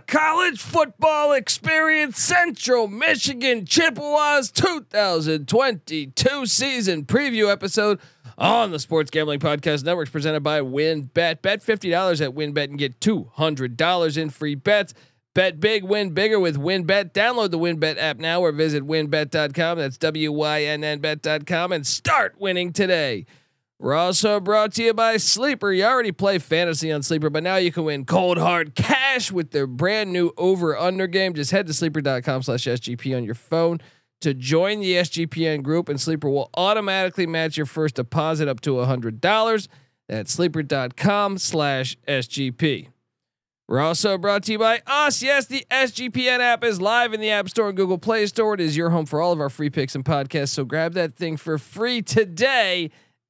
College football experience Central Michigan Chippewas 2022 season preview episode on the Sports Gambling Podcast Network presented by WynnBet. Bet $50 at WynnBet and get $200 in free bets. Bet big, win bigger with WynnBet. Download the WynnBet app now or visit wynnbet.com. That's W Y N N bet.com and start winning today. We're also brought to you by Sleeper. You already play fantasy on Sleeper, but now you can win cold hard cash with their brand new over under game. Just head to sleeper.com slash SGP on your phone to join the SGPN group, and Sleeper will automatically match your first deposit up to $100. That's sleeper.com slash SGP. We're also brought to you by us. Yes, the SGPN app is live in the App Store and Google Play Store. It is your home for all of our free picks and podcasts. So grab that thing for free today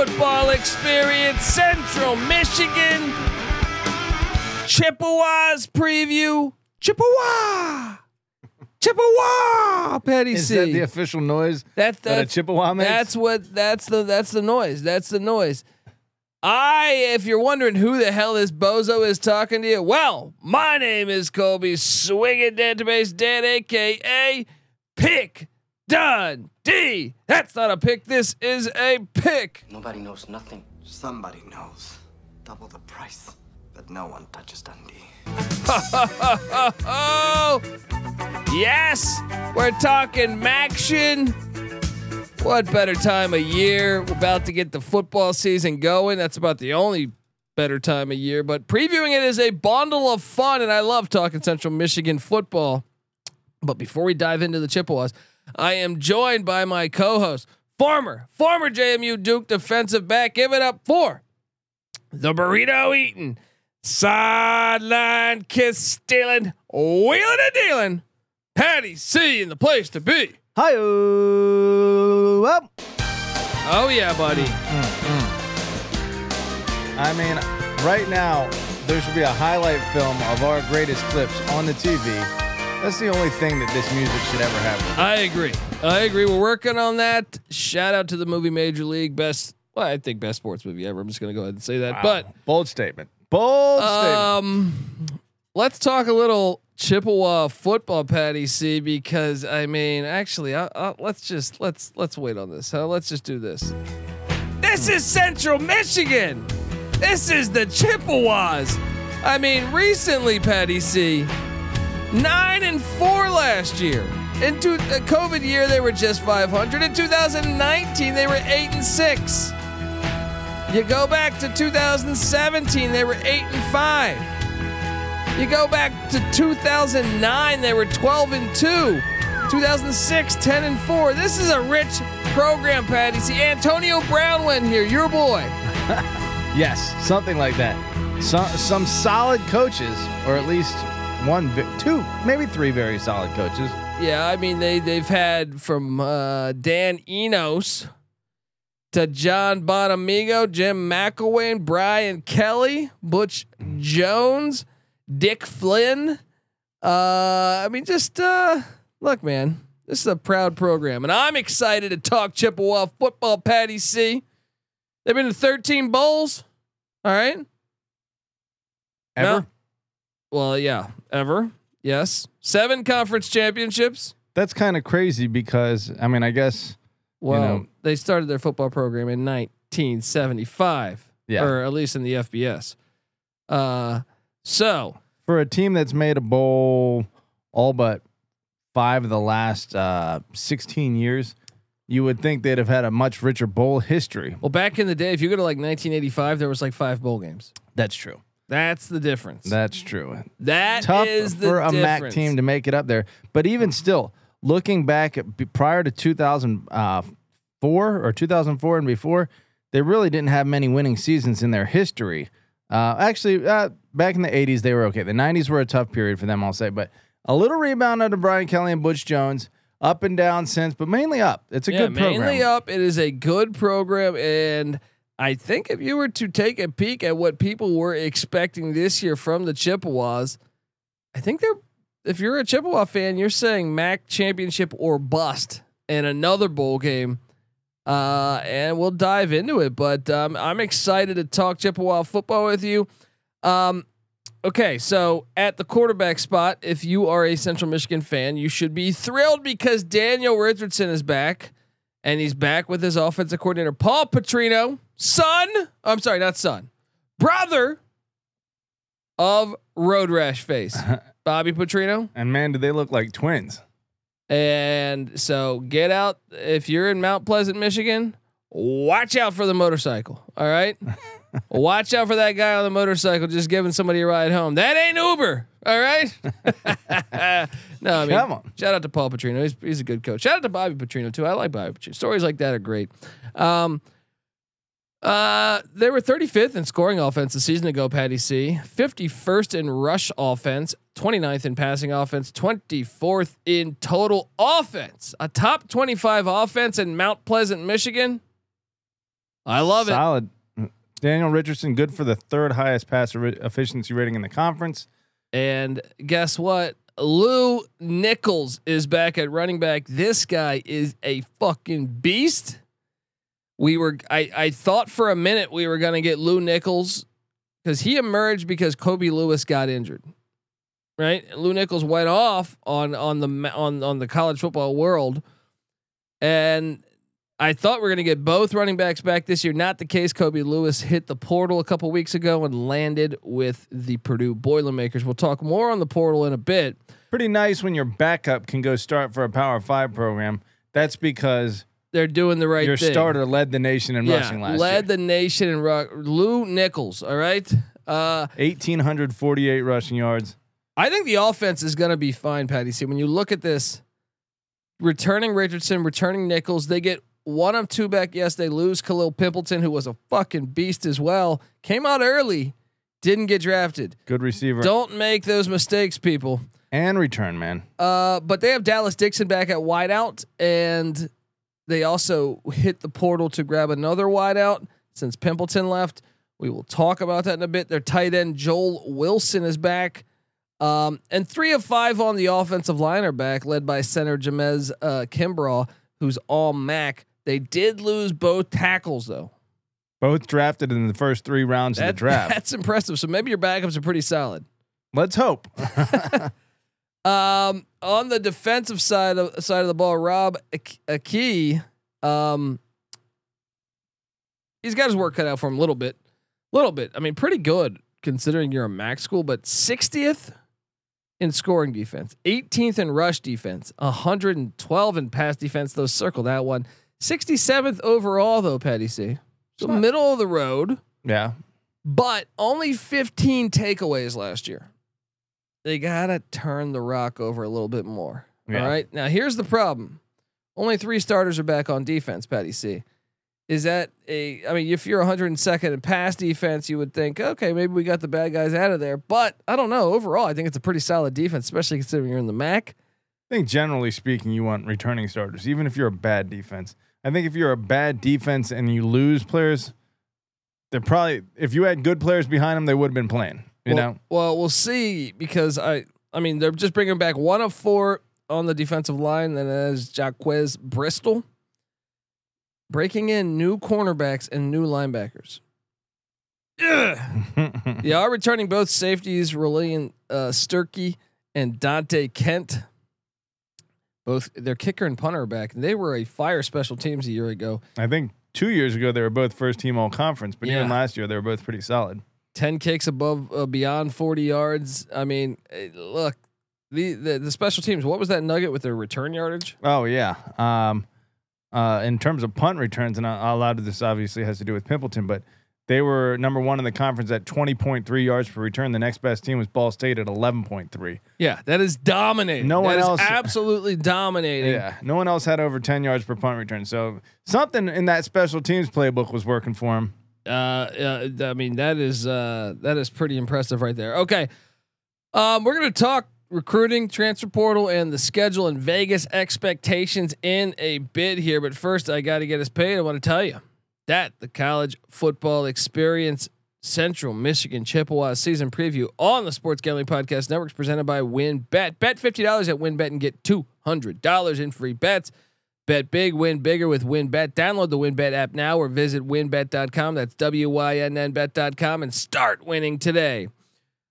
Football experience, Central Michigan. Chippewas preview. Chippewa. Chippewa, Patty C. Is C. that the official noise That, that a Chippewa makes? that's what that's the that's the noise. That's the noise. I, if you're wondering who the hell this bozo is talking to you, well, my name is Colby Swinging Database Dan, aka Pick Done D. That's not a pick. This is a pick. Nobody knows nothing. Somebody knows. Double the price, but no one touches Dundee. Oh, yes, we're talking Maction. What better time of year? We're about to get the football season going. That's about the only better time of year. But previewing it is a bundle of fun, and I love talking Central Michigan football. But before we dive into the Chippewas, I am joined by my co-host, former former JMU Duke defensive back. Give it up for the burrito eating, sideline kiss stealing, wheeling and dealing. Patty C in the place to be. Hi, up. Oh yeah, buddy. Mm, mm, mm. I mean, right now there should be a highlight film of our greatest clips on the TV. That's the only thing that this music should ever have. I agree. I agree. We're working on that. Shout out to the movie Major League. Best, well, I think best sports movie ever. I'm just gonna go ahead and say that. Wow. bold statement. Bold But statement. um, let's talk a little Chippewa football, Patty C. Because I mean, actually, I, I, let's just let's let's wait on this. Huh? Let's just do this. This is Central Michigan. This is the Chippewas. I mean, recently, Patty C. Nine and four last year. In two, the COVID year, they were just 500. In 2019, they were eight and six. You go back to 2017, they were eight and five. You go back to 2009, they were 12 and two. 2006, 10 and four. This is a rich program, Patty. See, Antonio Brown went here, your boy. yes, something like that. Some some solid coaches, or at least one, two, maybe three very solid coaches. Yeah, I mean they they've had from uh, Dan Enos to John Bonamego, Jim McElwain, Brian Kelly, Butch Jones, Dick Flynn. Uh, I mean, just uh, look, man, this is a proud program, and I'm excited to talk Chippewa football. Patty C. They've been to 13 bowls. All right. Ever? No. Well, yeah, ever. Yes, seven conference championships. That's kind of crazy because I mean, I guess Well, know- they started their football program in 1975, Yeah. or at least in the FBS. Uh, so for a team that's made a bowl all but five of the last uh, 16 years, you would think they'd have had a much richer bowl history. well, back in the day, if you go to like 1985, there was like five bowl games. That's true. That's the difference. That's true. That Tough is the for a MAC team to make it up there, but even still, looking back at, prior to 2004 or 2004 and before, they really didn't have many winning seasons in their history. Uh, actually, uh, back in the 80s, they were okay. The 90s were a tough period for them, I'll say, but a little rebound under Brian Kelly and Butch Jones, up and down since, but mainly up. It's a yeah, good program. mainly up. It is a good program, and I think if you were to take a peek at what people were expecting this year from the Chippewas, I think they're. If you're a Chippewa fan, you're saying MAC championship or bust, and another bowl game. Uh, and we'll dive into it. But um, I'm excited to talk Chippewa football with you. Um, okay, so at the quarterback spot, if you are a Central Michigan fan, you should be thrilled because Daniel Richardson is back, and he's back with his offensive coordinator Paul Petrino, son. I'm sorry, not son, brother of Road Rash Face, Bobby Petrino. and man, do they look like twins. And so get out if you're in Mount Pleasant, Michigan. Watch out for the motorcycle. All right, watch out for that guy on the motorcycle just giving somebody a ride home. That ain't Uber. All right. no, I mean, Come on. shout out to Paul Petrino. He's, he's a good coach. Shout out to Bobby Petrino too. I like Bobby Petrino. Stories like that are great. Um, uh, they were 35th in scoring offense a season ago, Patty C. 51st in rush offense, 29th in passing offense, 24th in total offense. A top 25 offense in Mount Pleasant, Michigan. I love it. Solid. Daniel Richardson, good for the third highest passer efficiency rating in the conference. And guess what? Lew Nichols is back at running back. This guy is a fucking beast. We were I I thought for a minute we were going to get Lew Nichols cuz he emerged because Kobe Lewis got injured. Right? Lew Nichols went off on on the on on the college football world and I thought we are going to get both running backs back this year. Not the case. Kobe Lewis hit the portal a couple weeks ago and landed with the Purdue Boilermakers. We'll talk more on the portal in a bit. Pretty nice when your backup can go start for a Power Five program. That's because They're doing the right thing. your thing. starter led the nation in rushing last led year. Led the nation in rock. Lew Nichols. All right. Uh, 1,848 rushing yards. I think the offense is going to be fine, Patty. See, when you look at this, returning Richardson, returning Nichols, they get one of two back. Yes, they lose Khalil Pimpleton, who was a fucking beast as well. Came out early, didn't get drafted. Good receiver Don't make those mistakes, people. and return man. Uh, but they have Dallas Dixon back at wideout, and they also hit the portal to grab another wideout since Pimpleton left. We will talk about that in a bit. Their tight end Joel Wilson is back, um, and three of five on the offensive line are back, led by center Jamez uh, who's all MAC. They did lose both tackles though. Both drafted in the first three rounds of the draft. That's impressive. So maybe your backups are pretty solid. Let's hope. Um, on the defensive side of side of the ball, Robb Ak- Akey, um, he's got his work cut out for him a little bit, little bit. I mean, pretty good considering you're a max school, but 60th in scoring defense, 18th in rush defense, 112 in pass defense. Those circle that one. 67th overall though, Patty C. So Not- middle of the road yeah. but only 15 takeaways last year. They gotta turn the rock over a little bit more. Yeah. All right. Now here's the problem. Only three starters are back on defense, Patty C. Is that a I mean, if you're 102nd in pass defense, you would think, okay, maybe we got the bad guys out of there. But I don't know. Overall, I think it's a pretty solid defense, especially considering you're in the MAC. I think generally speaking, you want returning starters, even if you're a bad defense. I think if you're a bad defense and you lose players, they're probably if you had good players behind them, they would have been playing. You well, know, Well, we'll see because I I mean they're just bringing back one of four on the defensive line. Then as Jaquez Bristol, breaking in new cornerbacks and new linebackers. They are returning both safeties, Relian uh, Sturkey and Dante Kent. Both their kicker and punter back. They were a fire special teams a year ago. I think two years ago they were both first team all conference, but even last year they were both pretty solid. 10 kicks above uh, beyond 40 yards. I mean, eh, look, the, the the special teams, what was that nugget with their return yardage? Oh yeah. Um, uh, in terms of punt returns, and a, a lot of this obviously has to do with Pimpleton, but They were number one in the conference at 20.3 yards per return. The next best team was Ball State at 11.3. Yeah, that is dominating. No one That is else- absolutely dominating. Yeah, no one else had over 10 yards per punt return. So something in that special teams playbook was working for him. Uh, uh, I mean that is uh, that is pretty impressive right there. Okay, um, we're gonna talk recruiting, transfer portal, and the schedule and Vegas expectations in a bit here. But first, I got to get us paid. I want to tell you that the college football experience Central Michigan Chippewa season preview on the Sports Gambling Podcast Network is presented by WynnBet. Bet Bet fifty dollars at WynnBet and get two hundred dollars in free bets. Bet big, win bigger with WynnBet. Download the WynnBet app now or visit wynnbet.com. That's W Y N N bet.com and start winning today.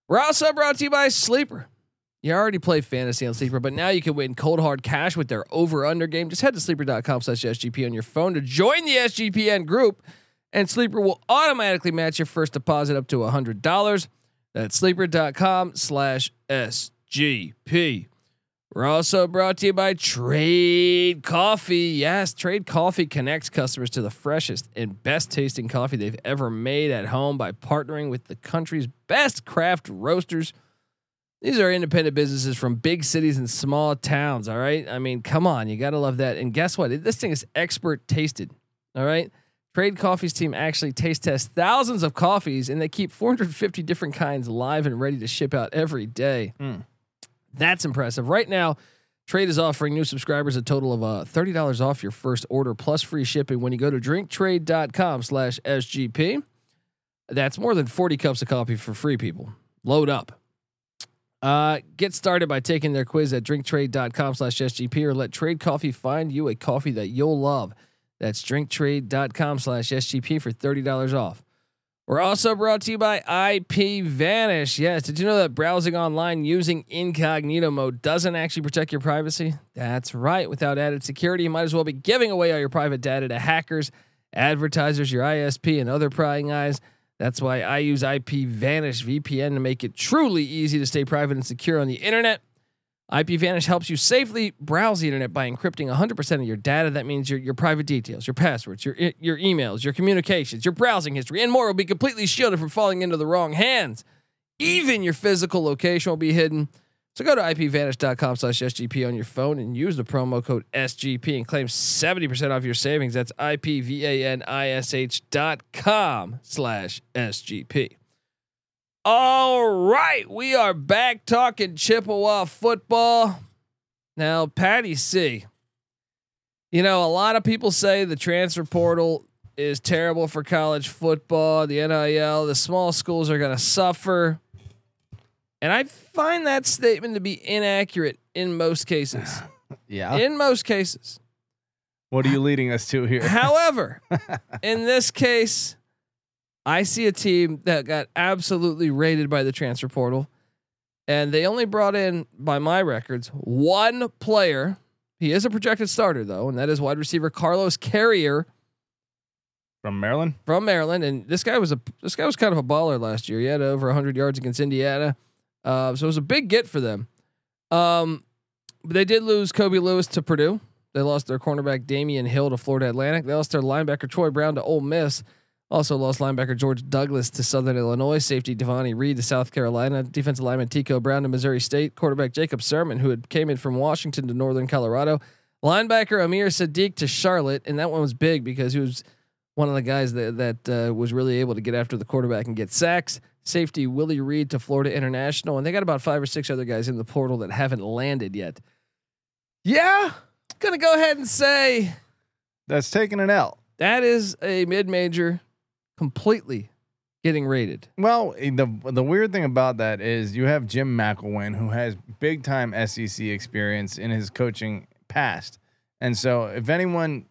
We're also brought to you by Sleeper. You already play fantasy on Sleeper, but now you can win cold hard cash with their over under game. Just head to sleeper.com slash SGP on your phone to join the SGPN group, and Sleeper will automatically match your first deposit up to $100. That's sleeper.com slash SGP. We're also brought to you by Trade Coffee. Yes, Trade Coffee connects customers to the freshest and best tasting coffee they've ever made at home by partnering with the country's best craft roasters. These are independent businesses from big cities and small towns. All right. I mean, come on. You got to love that. And guess what? This thing is expert tasted. All right. Trade Coffee's team actually taste tests thousands of coffees and they keep 450 different kinds live and ready to ship out every day. Mm. That's impressive. Right now, Trade is offering new subscribers a total of uh, $30 off your first order plus free shipping when you go to drinktrade.com slash SGP. That's more than 40 cups of coffee for free, people. Load up. Uh, get started by taking their quiz at drinktrade.com slash SGP or let Trade Coffee find you a coffee that you'll love. That's drinktrade.com slash SGP for $30 off. We're also brought to you by IP Vanish. Yes, did you know that browsing online using incognito mode doesn't actually protect your privacy? That's right. Without added security, you might as well be giving away all your private data to hackers, advertisers, your ISP, and other prying eyes. That's why I use IP Vanish VPN to make it truly easy to stay private and secure on the internet. IP Vanish helps you safely browse the internet by encrypting 100% of your data. That means your, your private details, your passwords, your your emails, your communications, your browsing history, and more will be completely shielded from falling into the wrong hands. Even your physical location will be hidden. So go to ipvanish.com slash SGP on your phone and use the promo code SGP and claim 70% off your savings. That's IPVANISH dot com slash SGP. All right, we are back talking Chippewa football. Now, Patty C. You know, a lot of people say the transfer portal is terrible for college football, the NIL, the small schools are going to suffer. And I find that statement to be inaccurate in most cases. Yeah. In most cases. What are you leading us to here? However, in this case, I see a team that got absolutely raided by the transfer portal, and they only brought in, by my records, one player. He is a projected starter though, and that is wide receiver Carlos Carriere From Maryland? from Maryland. And this guy was a this guy was kind of a baller last year. He had over 100 yards against Indiana, uh, so it was a big get for them. Um, but they did lose Kobe Lewis to Purdue. They lost their cornerback Damian Hill to Florida Atlantic. They lost their linebacker Troy Brown to Ole Miss. Also lost linebacker George Douglas to Southern Illinois. Safety Devontae Reed to South Carolina. Defensive lineman Tico Brown to Missouri State. Quarterback Jacob Sirmon, who had came in from Washington to Northern Colorado. Linebacker Amir Sadiq to Charlotte, and that one was big because he was one of the guys that that uh, was really able to get after the quarterback and get sacks. Safety Willie Reed to Florida International, and they got about five or six other guys in the portal that haven't landed yet. Yeah, gonna go ahead and say That's taking an L. that is a mid-major, completely getting rated. Well, the the weird thing about that is you have Jim McElwain, who has big time SEC experience in his coaching past, and so if anyone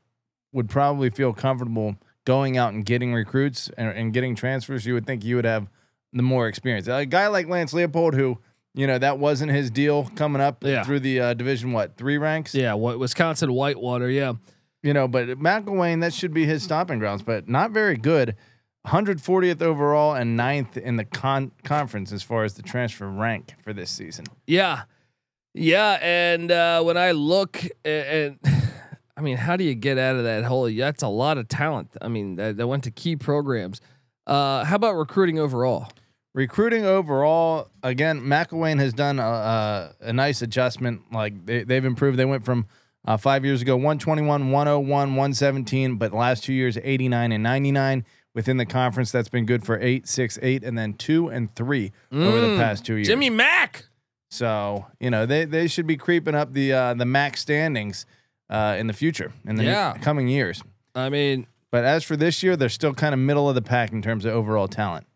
would probably feel comfortable going out and getting recruits and, and getting transfers, you would think you would have the more experience. A guy like Lance Leipold, who you know that wasn't his deal coming up Yeah. through the uh, division what three ranks, Yeah, what Wisconsin Whitewater? Yeah, you know, but McElwain that should be his stopping grounds, but not very good. 140th overall and ninth in the con- conference as far as the transfer rank for this season. yeah, yeah. And uh, when I look a- and. I mean, how do you get out of that hole? That's a lot of talent. I mean, that, that went to key programs. Uh, how about recruiting overall? Recruiting overall, again, McElwain has done a, a, a nice adjustment. Like they, they've improved. They went from uh, five years ago 121, 101, 117, but last two years 89 and 99 within the conference. That's been good for eight, six, eight, and then two and three over the Mm. past two years. Jimmy Mack. So you know they they should be creeping up the uh, the MAC standings uh, in the future in the Yeah. coming years. I mean, But as for this year, they're still kind of middle of the pack in terms of overall talent.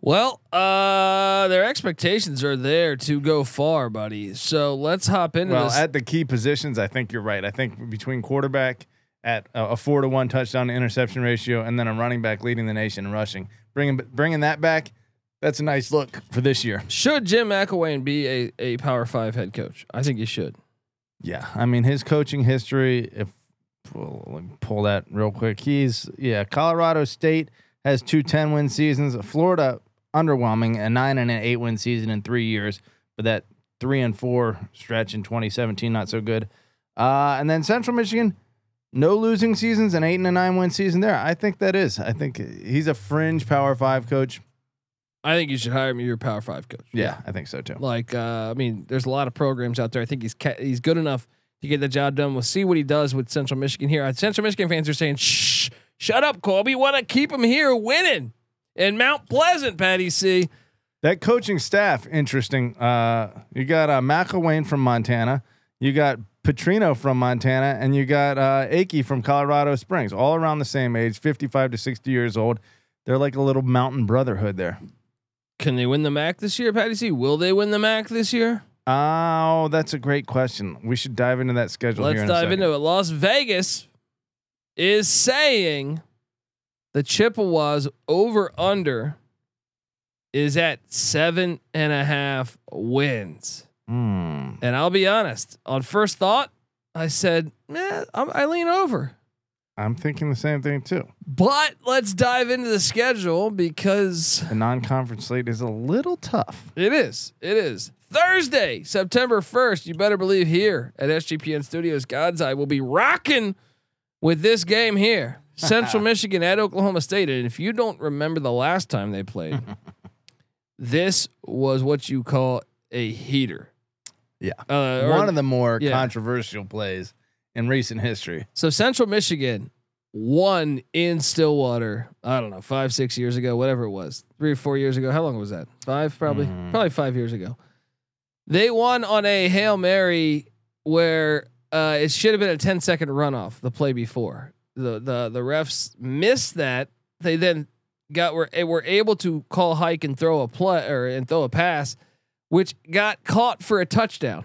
well, uh, their expectations are there to go far, buddy. So let's hop into Well, this. at the key positions, I think you're right. I think between quarterback at a, a four to one touchdown to interception ratio, and then a running back leading the nation in rushing, bringing bringing that back, that's a nice look for this year. should Jim McElwain be a, a Power Five head coach? I think he should. Yeah, I mean his coaching history. If me pull that real quick, he's yeah. Colorado State has two 10 win seasons. Florida underwhelming, a nine and an eight win season in three years, but that three and four stretch in 2017 not so good. Uh, and then Central Michigan, no losing seasons, an eight and a nine win season there. I think that is. I think he's a fringe Power Five coach. I think you should hire me your Power Five coach. Yeah, I think so too. Like, uh, I mean, there's a lot of programs out there. I think he's ca- he's good enough to get the job done. We'll see what he does with Central Michigan here. Uh, Central Michigan fans are saying, "Shh, shut up, Colby. Want to keep him here winning in Mount Pleasant, Patty C." That coaching staff, interesting. Uh, you got uh, McElwain from Montana, you got Petrino from Montana, and you got uh, Akey from Colorado Springs, all around the same age, 55 to 60 years old. They're like a little mountain brotherhood there. Can they win the MAC this year, Patty C? Will they win the MAC this year? Oh, that's a great question. We should dive into that schedule. Let's here in dive into it. Las Vegas is saying the Chippewas over under is at seven and a half wins. Hmm. And I'll be honest, on first thought, I said, eh, I'm, I lean over. I'm thinking the same thing too. But let's dive into the schedule because The non-conference slate is a little tough. it is. It is. Thursday, September 1st. You better believe here at SGPN Studios, God's Eye will be rocking with this game here. Central Michigan at Oklahoma State. And if you don't remember the last time they played, this was what you call a heater. Yeah. Uh, or- One of the more yeah. controversial plays in recent history. So Central Michigan won in Stillwater. I don't know, five, six years ago, whatever it was, three or four years ago. How long was that? Five, probably, Mm. probably five years ago. They won on a hail mary where uh, it should have been a 10 second runoff. The play before the the the refs missed that. They then got were eh, were able to call hike and throw a play or and throw a pass, which got caught for a touchdown.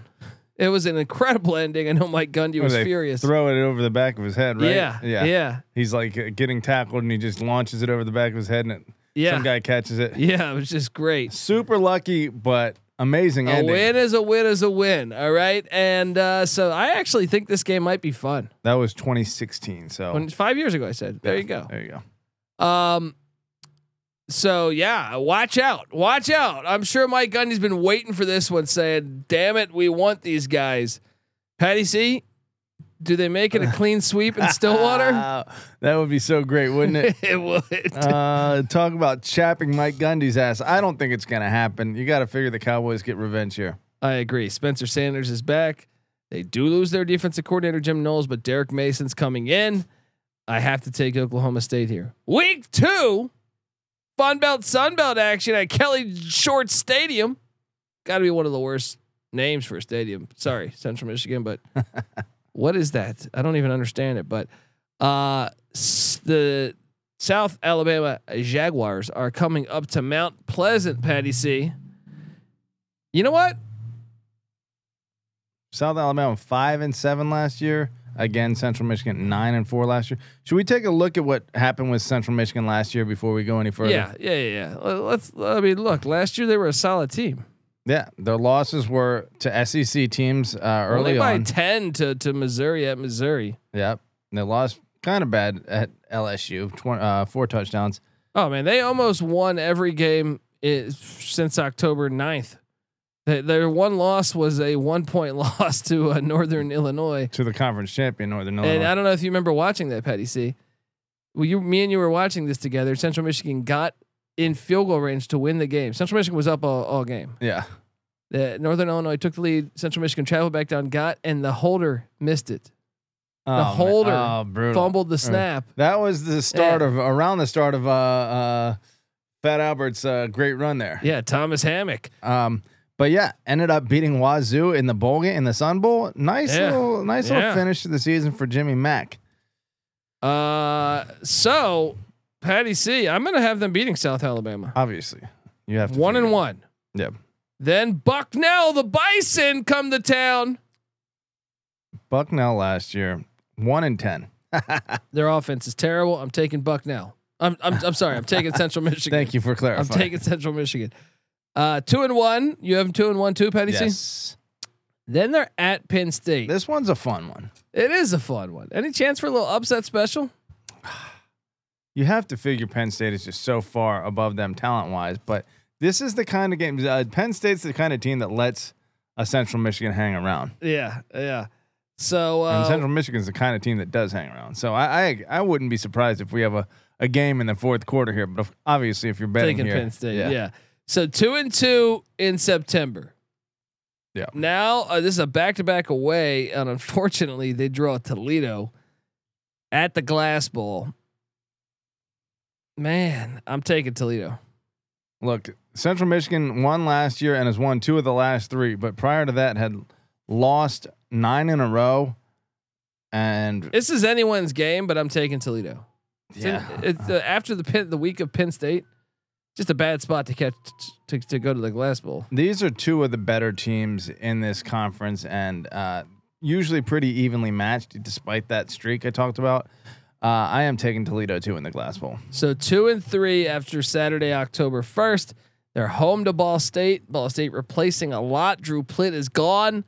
It was an incredible ending. I know Mike Gundy was furious. Throw it over the back of his head, right? Yeah, Yeah. yeah, He's like uh, getting tackled and he just launches it over the back of his head and it, yeah, some guy catches it. yeah. It was just great. Super lucky, but amazing A ending. win is a win is a win. All right, and uh, so I actually think this game might be fun. That was 2016. So When five years ago, I said, "There you go." There you go. Um, so yeah, watch out, watch out. I'm sure Mike Gundy's been waiting for this one, saying, "Damn it, we want these guys." Patty C, do they make it a clean sweep in Stillwater? that would be so great, wouldn't it? it would. uh, talk about chapping Mike Gundy's ass. I don't think it's gonna happen. You got to figure the Cowboys get revenge here. I agree. Spencer Sanders is back. They do lose their defensive coordinator Jim Knowles, but Derek Mason's coming in. I have to take Oklahoma State here. Week two, Fun Belt Sun Belt action at Kelly Shorts Stadium. Got to be one of the worst names for a stadium. Sorry, Central Michigan, but what is that? I don't even understand it. But uh, s- the South Alabama Jaguars are coming up to Mount Pleasant, Patty C. You know what? South Alabama five and seven last year. Again, Central Michigan nine and four last year. Should we take a look at what happened with Central Michigan last year before we go any further? Yeah, yeah, yeah, yeah. Let's. I mean, look. Last year they were a solid team. Yeah, their losses were to SEC teams uh, Only early by on. ten to to Missouri at Missouri. Yep, they lost kind of bad at LSU, tw- uh, four touchdowns. Oh man, they almost won every game i- since October 9th. Their one loss was a one point loss to uh, Northern Illinois. to the conference champion Northern Illinois. And I don't know if you remember watching that, Patty C. well, you, me and you were watching this together. Central Michigan got in field goal range to win the game. Central Michigan was up all, all game. Yeah. The Northern Illinois took the lead. Central Michigan traveled back down, got, and the holder missed it. Oh, holder oh. Fumbled the snap. That was the start Yeah. of around the start of uh uh Fat Albert's uh, great run there. Yeah, Thomas Hammock. Um, but yeah, ended up beating Wazoo in the bowl game in the Sun Bowl. Nice Yeah. little, nice Yeah. little finish to the season for Jimmy Mack. Uh, so Patty C, I'm gonna have them beating South Alabama. Obviously, you have to One and one. Yep. Then Bucknell, the Bison, come to town. Bucknell last year, one and ten. Their offense is terrible. I'm taking Bucknell. I'm I'm, I'm sorry. I'm taking Central Michigan. Thank you for clarifying. I'm taking Central Michigan. Uh, two and one. You have them two and one too, C. yes. Then they're at Penn State. This one's a fun one. it is a fun one. Any chance for a little upset special? You have to figure Penn State is just so far above them talent wise, but this is the kind of game. Uh, Penn State's the kind of team that lets a Central Michigan hang around, Yeah, yeah. So and uh, Central Michigan's the kind of team that does hang around. So I, I, I wouldn't be surprised if we have a, a game in the fourth quarter here. But if, obviously, if you're betting taking here, Penn State. Yeah. So two and two in September. Yeah. Now uh, this is a back to back away, and unfortunately they draw Toledo at the Glass Bowl. Man, I'm taking Toledo. Look, Central Michigan won last year and has won two of the last three, but prior to that had lost nine in a row. And This is anyone's game, but I'm taking Toledo. It's in- yeah, it's uh, after the Penn, the week of Penn State. Just a bad spot to catch to, to go to the Glass Bowl. these are two of the better teams in this conference, and uh, usually pretty evenly matched, despite that streak I talked about. Uh, I am taking Toledo too in the Glass Bowl. So two and three after Saturday, October first. They're home to Ball State. Ball State replacing a lot. Drew Plitt is gone.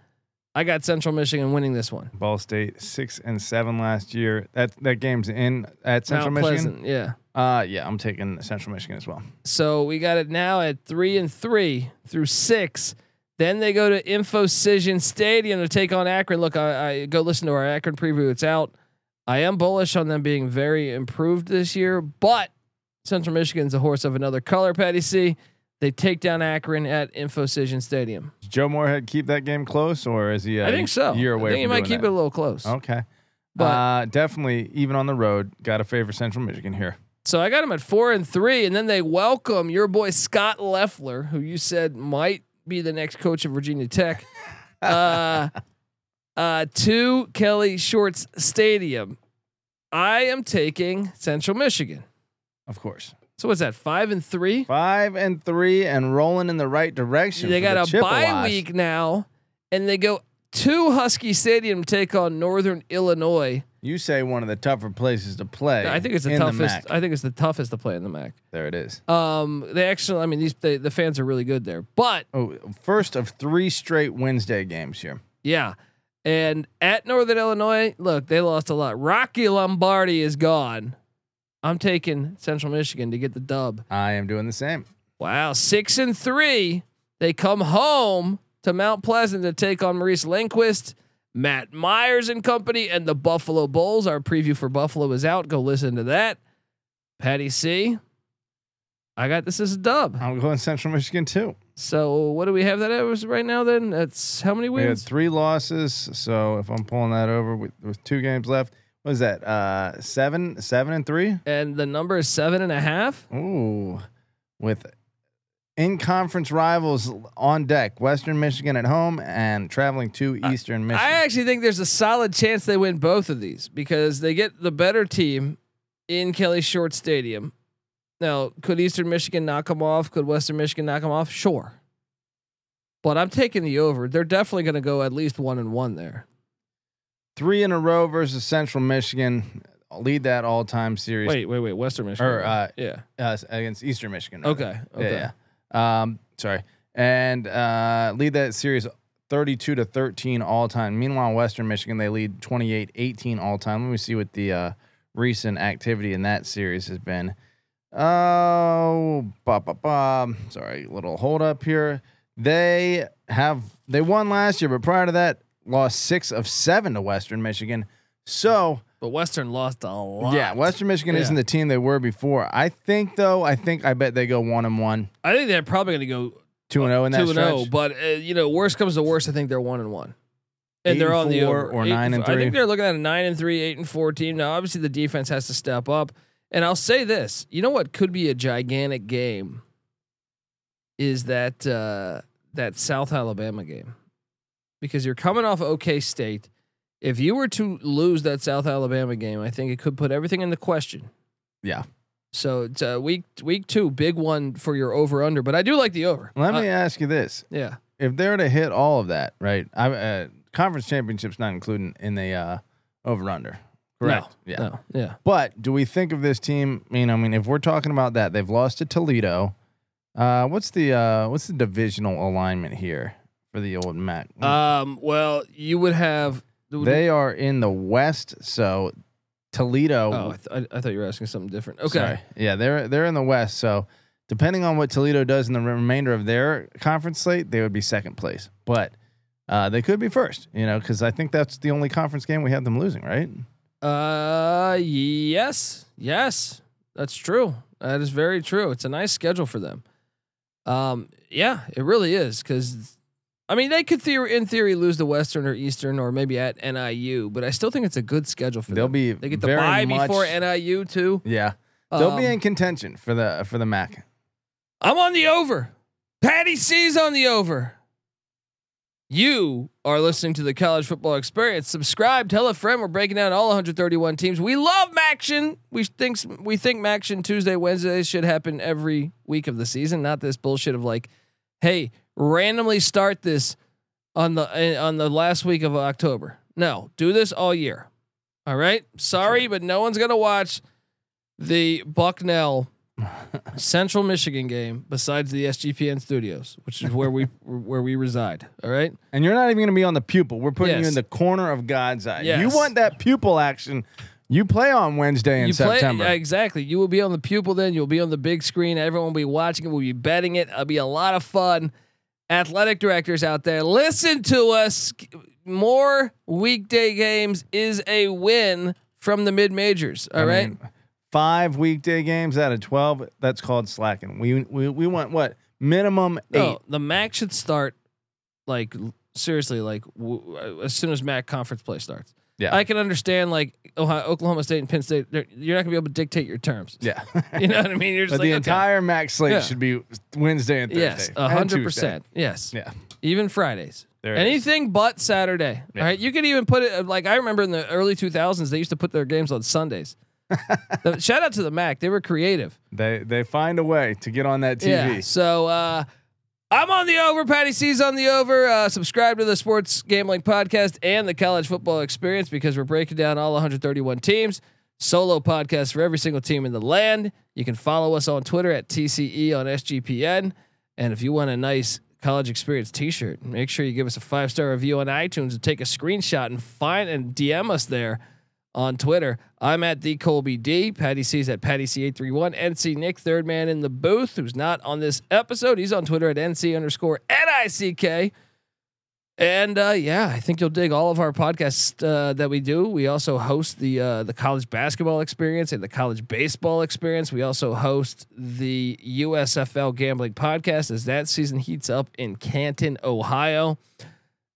I got Central Michigan winning this one. Ball State six and seven last year. That that game's in at Central Mount Michigan. Pleasant, yeah. Uh, yeah, I'm taking Central Michigan as well. So we got it now at three and three through six. Then they go to Infocision Stadium to take on Akron. Look, I, I go listen to our Akron preview. It's out. I am bullish on them being very improved this year, but Central Michigan's a horse of another color. Patty C. They take down Akron at Infocision Stadium. Does Joe Moorhead keep that game close, or is he? a I think so. Year away. I think you from might keep that? it a little close. Okay. But- uh, definitely, even on the road, got to favor Central Michigan here. So I got them at four and three, and then they welcome your boy Scot Loeffler, who you said might be the next coach of Virginia Tech, uh, uh, to Kelly Shorts Stadium. I am taking Central Michigan. Of course. So what's that? Five and three. Five and three and rolling in the right direction. They got the a bye week now, and they go to Husky Stadium to take on Northern Illinois. You say one of the tougher places to play. I think it's the toughest. MAC. I think it's the toughest to play in the MAC. there it is. Um, they actually, I mean, these they, the fans are really good there, but Oh, first of three straight Wednesday games here. Yeah. And at Northern Illinois, look, they lost a lot. Rocky Lombardi is gone. I'm taking Central Michigan to get the dub. I am doing the same. Wow, six and three. They come home to Mount Pleasant to take on Maurice Linguist, Matt Myers and company, and the Buffalo Bulls. Our preview for Buffalo is out. Go listen to that. Patty C. I got this as a dub. I'm going Central Michigan too. So what do we have that as right now? Then that's how many wins? We had three losses, so if I'm pulling that over with, with two games left, what is that? Uh, seven, seven and three. And the number is seven and a half. Ooh, with in conference rivals on deck, Western Michigan at home and traveling to Eastern Michigan. I actually think there's a solid chance they win both of these because they get the better team in Kelly Shorts Stadium. Now, could Eastern Michigan knock them off? Could Western Michigan knock them off? Sure. But I'm taking the over. They're definitely going to go at least one and one there. Three in a row versus Central Michigan. Lead that all-time series Wait, wait, wait. Western Michigan. Or, uh, yeah. uh, against Eastern Michigan. Okay. Okay. Yeah, yeah. Um, sorry, and uh, lead that series 32 to 13 all time. Meanwhile, Western Michigan they lead 28-18 all time. Let me see what the uh, recent activity in that series has been. Oh, ba, ba, ba. sorry, little hold up here. They have they won last year, but prior to that, lost six of seven to Western Michigan. So but Western lost a lot. Yeah, Western Michigan Yeah. isn't the team they were before. I think though. I think I bet they go one and one, I think they're probably going to go two and zero in that two and zero. But uh, you know, worst comes to worst, I think they're one and one, and Eight they're and on the over or Eight nine and four. I think they're looking at a nine and three, eight and four team. Now, obviously, the defense has to step up. And I'll say this: you know what could be a gigantic game is that uh, that South Alabama game because you're coming off OK State. If you were to lose that South Alabama game, I think it could put everything into question. Yeah. So it's uh, week week two, big one for your over under. But I do like the over. Let Uh, me ask you this: yeah. If they're to hit all of that, right? I, uh, conference championships not included in the uh, over under. Correct. No, yeah. No. Yeah. But do we think of this team? You know, I mean, if we're talking about that, they've lost to Toledo. Uh, what's the uh, what's the divisional alignment here for the old Mac? Um. Well, you would have. They are in the West, so Toledo. Oh, I, th- I, I thought you were asking something different. Okay. Sorry. Yeah, they're they're in the West. So depending on what Toledo does in the remainder of their conference slate, they would be second place. But uh, they could be first. You know, because I think that's the only conference game we have them losing, right? Uh. Yes. Yes. That's true. That is very true. It's a nice schedule for them. Um. Yeah. It really is because. I mean, they could theory in theory lose the Western or Eastern or maybe at NIU, but I still think it's a good schedule for them. They'll be They get the bye much- before NIU too. Yeah, they'll be Um, in contention for the for the MAC. I'm on the over. Patty C's on the over. You are listening to the College Football Experience. Subscribe, tell a friend. We're breaking down all 131 teams. We love Maction. We think we think Maction Tuesday, Wednesday should happen every week of the season. Not this bullshit of like, hey, randomly start this on the eh, on the last week of October. No, do this all year. All right. Sorry, but no one's gonna watch the Bucknell Central Michigan game besides the SGPN studios, which is where we where we reside. All right. And you're not even going to be on the pupil. We're putting you in the corner of God's eye. You want that pupil action? You play on Wednesday in you September. play exactly. You will be on the pupil then. You'll be on the big screen. Everyone will be watching it. We'll be betting it. It'll be a lot of fun. Athletic directors out there, listen to us. More weekday games is a win from the mid majors. All I right. mean, five weekday games out of twelve. That's called slacking. We we we want what minimum eight. No, the MAC should start like seriously, like w- as soon as MAC conference play starts. Yeah. I can understand like Ohio, Oklahoma State and Penn State. You're not gonna be able to dictate your terms. Yeah. You know what I mean? You're just but like the okay. entire max slate Yeah. should be Wednesday and Thursday. yes, a hundred percent. Yes, Yeah. even Fridays. There it is. Anything but Saturday. Yeah. All right, you could even put it like I remember in the early 2000s they used to put their games on Sundays. The- shout out to the MAC; they were creative. They they find a way to get on that TV. Yeah. So uh, I'm on the over. Patty C's on the over. Uh, subscribe to the Sports Gambling Podcast and the College Football Experience because we're breaking down all 131 teams. Solo podcast for every single team in the land. You can follow us on Twitter at TCE on SGPN. And if you want a nice college experience T-shirt, make sure you give us a five star review on iTunes and take a screenshot and find and DM us there on Twitter. I'm at the Colby D. Patty C's at Patty C831. NC Nick, third man in the booth, who's not on this episode. He's on Twitter at NC underscore NICK. And uh, yeah, I think you'll dig all of our podcasts uh, that we do. We also host the uh, the college basketball experience and the college baseball experience. We also host the USFL gambling podcast as that season heats up in Canton, Ohio.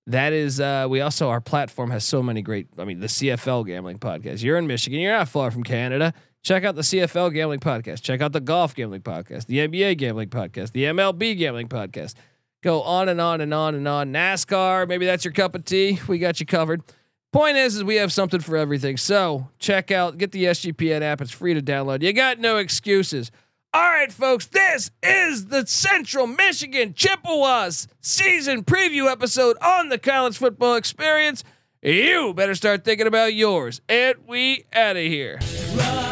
That is, uh, we also our platform has so many great. I mean, the CFL gambling podcast. You're in Michigan. You're not far from Canada. Check out the CFL gambling podcast. Check out the golf gambling podcast, the NBA gambling podcast, the MLB gambling podcast. Go on and on and on and on. NASCAR, maybe that's your cup of tea. We got you covered. Point is, is we have something for everything. So check out, get the SGPN app. It's free to download. You got no excuses. All right, folks, this is the Central Michigan Chippewas season preview episode on the college football experience. You better start thinking about yours. And we out of here. Run.